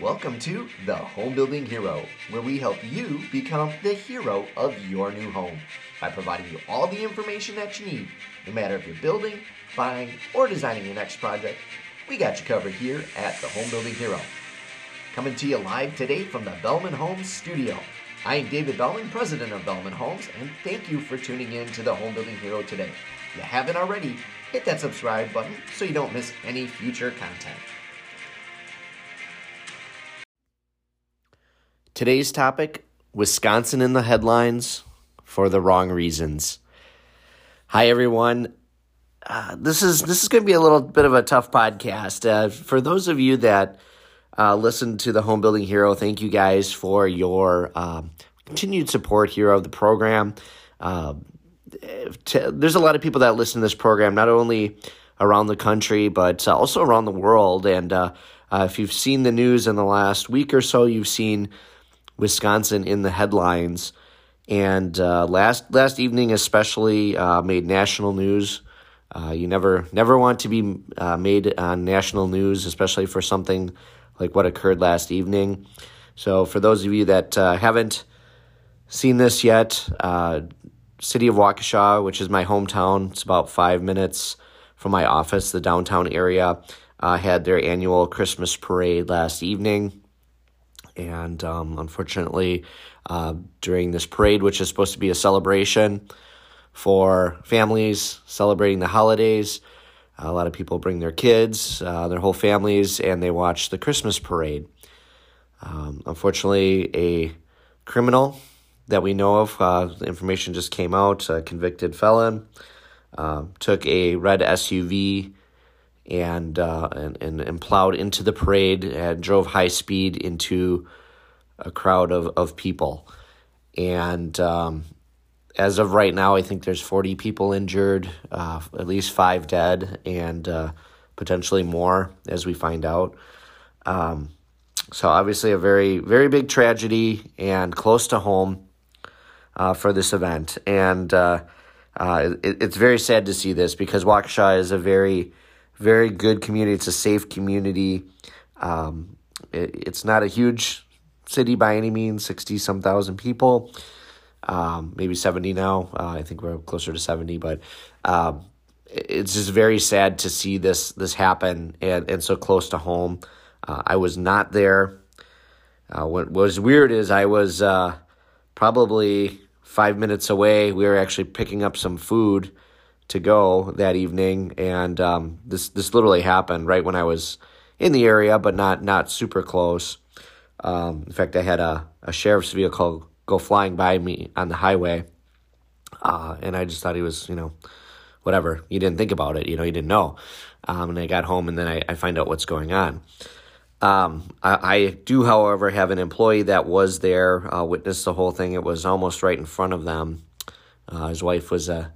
Welcome to The Home Building Hero, where we help you become the hero of your new home by providing you all the information that you need. No matter if you're building, buying, or designing your next project, we got you covered here at The Home Building Hero. Coming to you live today from the Belman Homes studio. I am David Belman, president of Belman Homes, and thank you for tuning in to the Home Building Hero today. If you haven't already, hit that subscribe button so you don't miss any future content. Today's topic Wisconsin in the headlines for the wrong reasons. Hi, everyone. Uh, this is this is going to be a little bit of a tough podcast. Uh, for those of you that uh, listen to the Home Building Hero, thank you guys for your um, continued support here of the program. Um, to, there's a lot of people that listen to this program, not only around the country, but uh, also around the world. And uh, uh, if you've seen the news in the last week or so, you've seen Wisconsin in the headlines. And uh, last last evening, especially, uh, made national news. Uh, you never never want to be uh, made on national news, especially for something like what occurred last evening. So, for those of you that uh, haven't seen this yet, uh, city of Waukesha, which is my hometown, it's about five minutes from my office, the downtown area, had their annual Christmas parade last evening. And um, unfortunately, uh, during this parade, which is supposed to be a celebration for families celebrating the holidays, a lot of people bring their kids, uh, their whole families, and they watch the Christmas parade. Um, unfortunately, a criminal that we know of, uh, the information just came out, a convicted felon, uh, took a red SUV and, uh, and, and and plowed into the parade and drove high speed into a crowd of of people, and um, as of right now, I think there's 40 people injured, uh, at least five dead, and uh, potentially more as we find out. Um, so obviously, a very very big tragedy and close to home uh, for this event, and. Uh, uh, it, it's very sad to see this because Waukesha is a very very good community. It's a safe community. Um, it, it's not a huge city by any means, 60 some thousand people, um, maybe 70 now. Uh, I think we're closer to 70, but um, it's just very sad to see this this happen and, and so close to home. Uh, I was not there. Uh, what was weird is I was uh, probably five minutes away. We were actually picking up some food to go that evening, and um, this this literally happened right when I was in the area, but not not super close. Um, in fact, I had a, a sheriff's vehicle go flying by me on the highway, uh, and I just thought he was, you know, whatever. You didn't think about it, you know, you didn't know. Um, and I got home, and then I, I find out what's going on. Um, I, I, do, however, have an employee that was there, uh, witnessed the whole thing. It was almost right in front of them. Uh, his wife was a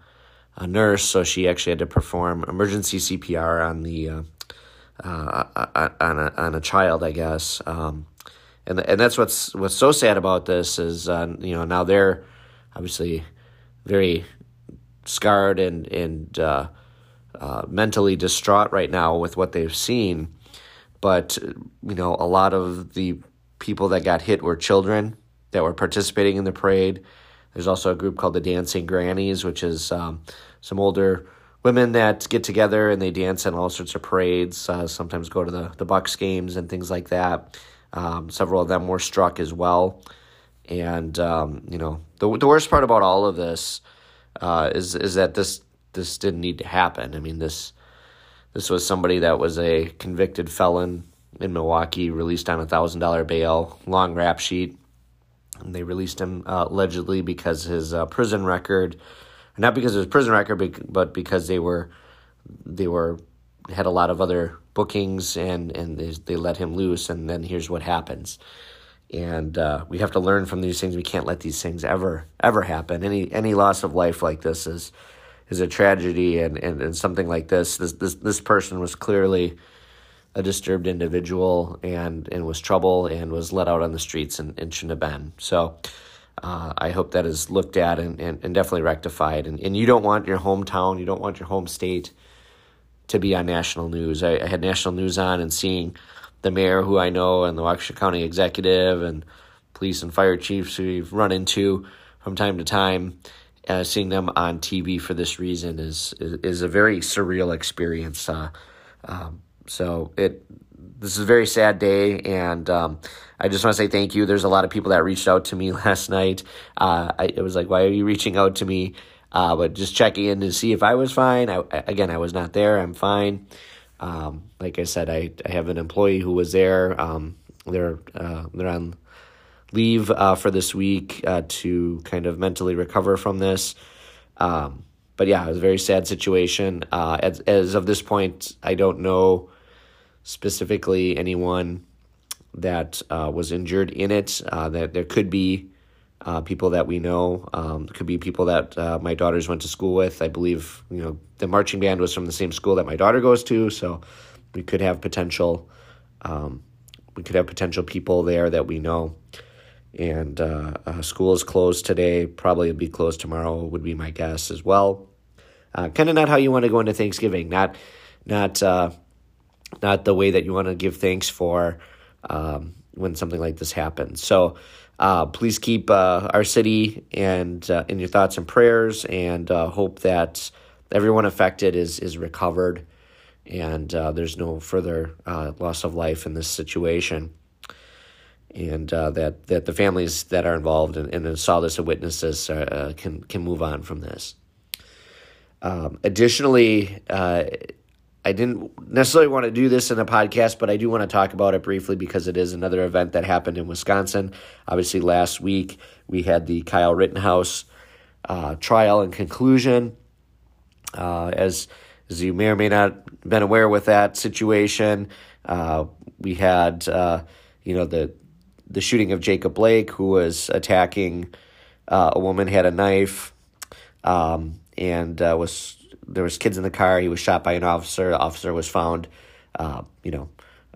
a nurse, so she actually had to perform emergency CPR on the uh, uh, uh, uh, on a on a child, I guess. Um, and and that's what's what's so sad about this is uh, you know now they're obviously very scarred and and uh, mentally distraught right now with what they've seen, but you know a lot of the people that got hit were children that were participating in the parade there's also a group called the Dancing Grannies, which is um, some older women that get together and they dance in all sorts of parades. Uh, sometimes go to the the Bucks games and things like that. Um, several of them were struck as well, and um, you know the the worst part about all of this uh, is is that this this didn't need to happen. I mean this this was somebody that was a convicted felon in Milwaukee, released on a thousand dollar bail, long rap sheet and they released him uh, allegedly because his uh, prison record, not because of his prison record, but because they were they were had a lot of other bookings and and they, they let him loose. And then here's what happens. And uh, we have to learn from these things. We can't let these things ever ever happen. Any any loss of life like this is is a tragedy, and, and, and something like this. This this this person was clearly a disturbed individual and, and was trouble and was let out on the streets and, and shouldn't have been. So uh, I hope that is looked at and, and, and definitely rectified. And, and you don't want your hometown, you don't want your home state to be on national news. I, I had national news on and seeing the mayor, who I know, and the Waukesha County executive, and police and fire chiefs who we've run into from time to time. Uh, seeing them on TV for this reason is is, is a very surreal experience. Uh, um, so it this is a very sad day, and um, I just want to say thank you. There's a lot of people that reached out to me last night. Uh, I, it was like, why are you reaching out to me? Uh, but just checking in to see if I was fine. I, again, I was not there. I'm fine. Um, like I said, I, I have an employee who was there. Um, they're uh, they're on leave uh, for this week uh, to kind of mentally recover from this. Um, but yeah, it was a very sad situation. Uh, as, as of this point, I don't know specifically anyone that uh, was injured in it. Uh, that there could be uh, people that we know. Um, could be people that uh, my daughters went to school with. I believe you know the marching band was from the same school that my daughter goes to, so we could have potential. Um, we could have potential people there that we know. And uh, uh, school is closed today. Probably be closed tomorrow. Would be my guess as well. kind of not how you want to go into Thanksgiving. Not not not the way that you want to give thanks for um, when something like this happens. So uh, please keep uh, our city and uh, in your thoughts and prayers, and uh, hope that everyone affected is is recovered, and uh, there's no further uh, loss of life in this situation, and that that the families that are involved and, and saw this and witnessed this can can move on from this. Um, additionally I didn't necessarily want to do this in a podcast, but I do want to talk about it briefly because it is another event that happened in Wisconsin. Obviously, last week we had the Kyle Rittenhouse uh, trial and conclusion. Uh, as as you may or may not have been aware with that situation, uh, we had uh, you know the the shooting of Jacob Blake, who was attacking uh, a woman, had a knife, um, and uh, was there was kids in the car. He was shot by an officer. The officer was found, uh, you know,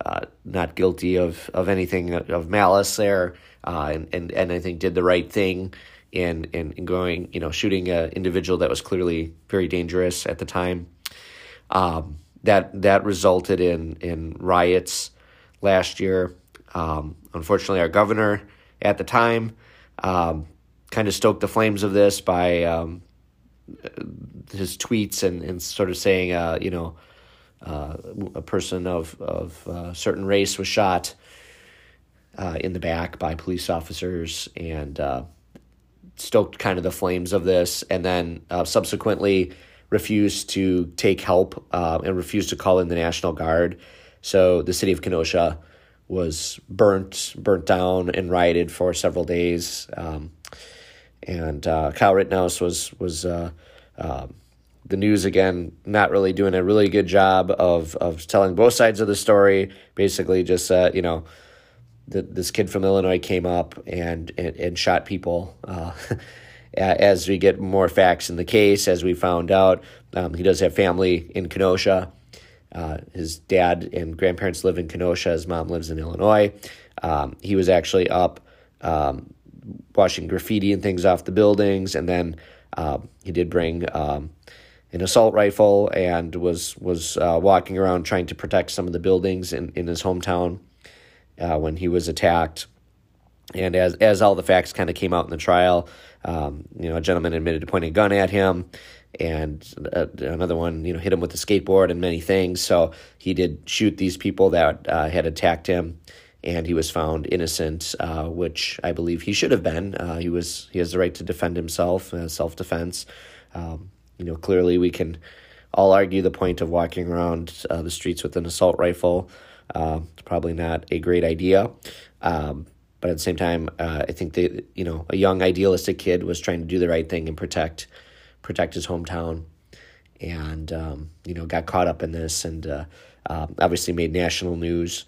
uh, not guilty of, of anything of malice there, uh, and, and and I think did the right thing in in, in going, you know, shooting an individual that was clearly very dangerous at the time. Um, that that resulted in in riots last year. Um, unfortunately, our governor at the time um, kind of stoked the flames of this by um, his tweets and, and sort of saying, uh, you know, uh, a person of of uh, certain race was shot uh, in the back by police officers and uh, stoked kind of the flames of this, and then subsequently refused to take help and refused to call in the National Guard. So the city of Kenosha was burnt, burnt down, and rioted for several days. Um, and uh, Kyle Rittenhouse was was uh, uh, the news again not really doing a really good job of of telling both sides of the story. Basically, just uh, you know, the, this kid from Illinois came up and and, and shot people. Uh, as we get more facts in the case, as we found out, um, he does have family in Kenosha. Uh, his dad and grandparents live in Kenosha. His mom lives in Illinois. Um, he was actually up um, washing graffiti and things off the buildings, and then um, he did bring um, an assault rifle and was was uh, walking around trying to protect some of the buildings in, in his hometown uh, when he was attacked. And as as all the facts kind of came out in the trial, um, you know, a gentleman admitted to pointing a gun at him, and uh, another one, you know, hit him with a skateboard and many things. So he did shoot these people that uh, had attacked him and he was found innocent, uh, which I believe he should have been. Uh, he was he has the right to defend himself, uh, self defense. Um, you know, clearly we can all argue the point of walking around uh, the streets with an assault rifle. Uh, it's probably not a great idea. Um, but at the same time, uh, I think that you know a young idealistic kid was trying to do the right thing and protect protect his hometown, and um, you know got caught up in this and um, obviously made national news.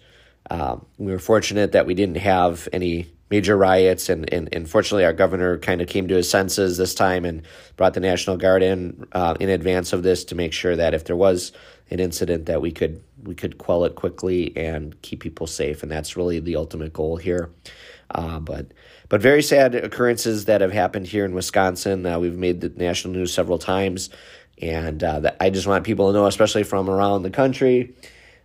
Um, we were fortunate that we didn't have any major riots, and, and, and fortunately, our governor kind of came to his senses this time and brought the National Guard in uh, in advance of this to make sure that if there was an incident, that we could we could quell it quickly and keep people safe, and that's really the ultimate goal here. Uh, but but very sad occurrences that have happened here in Wisconsin. Uh, we've made the national news several times, and uh, I just want people to know, especially from around the country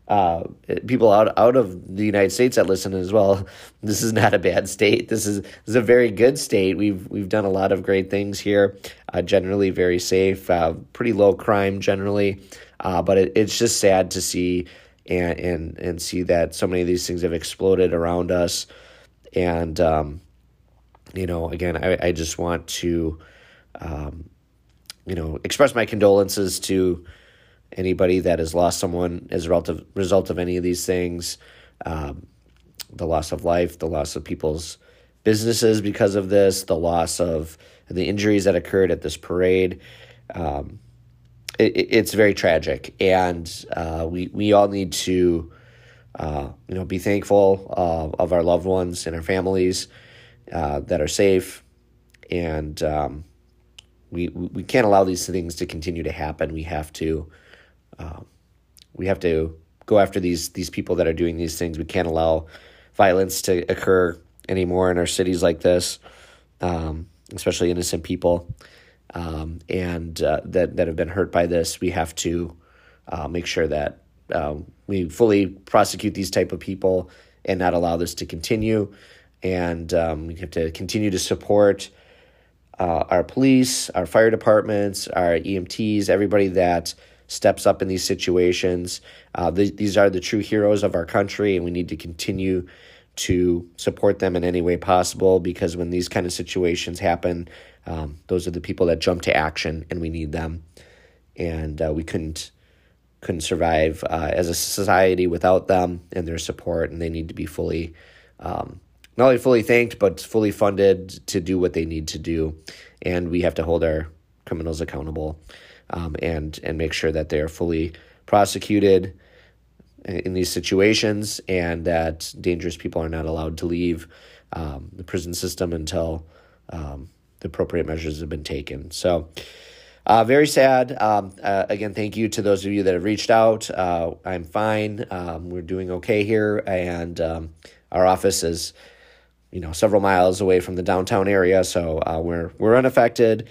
uh, people out out of the United States that listen as well. This is not a bad state. This is this is a very good state. We've we've done a lot of great things here. Uh, generally very safe, uh, pretty low crime generally, uh, but it, it's just sad to see and and and see that so many of these things have exploded around us. And um, you know, again, I I just want to. Um, you know, express my condolences to anybody that has lost someone as a result of, any of these things, um, the loss of life, the loss of people's businesses because of this, the loss of the injuries that occurred at this parade. Um, it, it's very tragic, and uh, we we all need to, uh, you know, be thankful uh, of our loved ones and our families uh, that are safe, and um, we we can't allow these things to continue to happen. We have to uh, we have to go after these these people that are doing these things. We can't allow violence to occur anymore in our cities like this, um, especially innocent people um, and uh, that that have been hurt by this. We have to uh, make sure that uh, we fully prosecute these type of people and not allow this to continue. And um, we have to continue to support uh, our police, our fire departments, our EMTs, everybody that steps up in these situations. Uh, th- these are the true heroes of our country, and we need to continue to support them in any way possible because when these kind of situations happen, um, those are the people that jump to action, and we need them. And uh, we couldn't couldn't survive uh, as a society without them and their support, and they need to be fully. Um, not only fully thanked, but fully funded to do what they need to do. And we have to hold our criminals accountable um, and and make sure that they are fully prosecuted in these situations and that dangerous people are not allowed to leave um, the prison system until um, the appropriate measures have been taken. So, uh, very sad. Um, uh, again, thank you to those of you that have reached out. Uh, I'm fine. Um, we're doing okay here, and um, our office is, you know, several miles away from the downtown area, so uh, we're we're unaffected.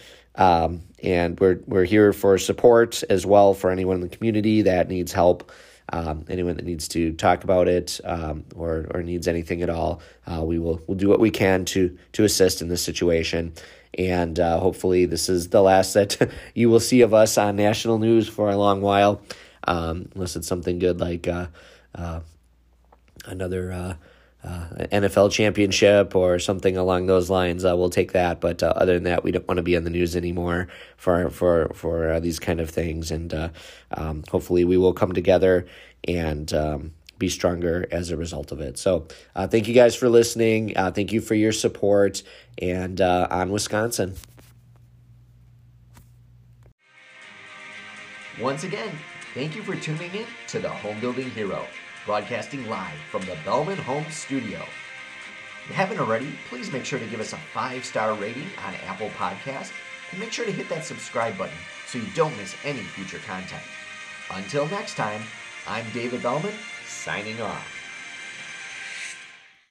And we're we're here for support as well for anyone in the community that needs help. Um, anyone that needs to talk about it um, or or needs anything at all, uh, we will we'll do what we can to to assist in this situation. And uh, hopefully, this is the last that you will see of us on national news for a long while, um, unless it's something good like uh, uh another uh, NFL championship or something along those lines, uh, we'll take that. But uh, other than that, we don't want to be on the news anymore for for for uh, these kind of things. And uh, um, hopefully, we will come together and. Um, be stronger as a result of it. So, uh, thank you guys for listening. thank you for your support, and on Wisconsin. Once again, thank you for tuning in to the Home Building Hero broadcasting live from the Belman Home Studio. If you haven't already, please make sure to give us a five star rating on Apple Podcast and make sure to hit that subscribe button so you don't miss any future content. Until next time, I'm David Belman, signing off.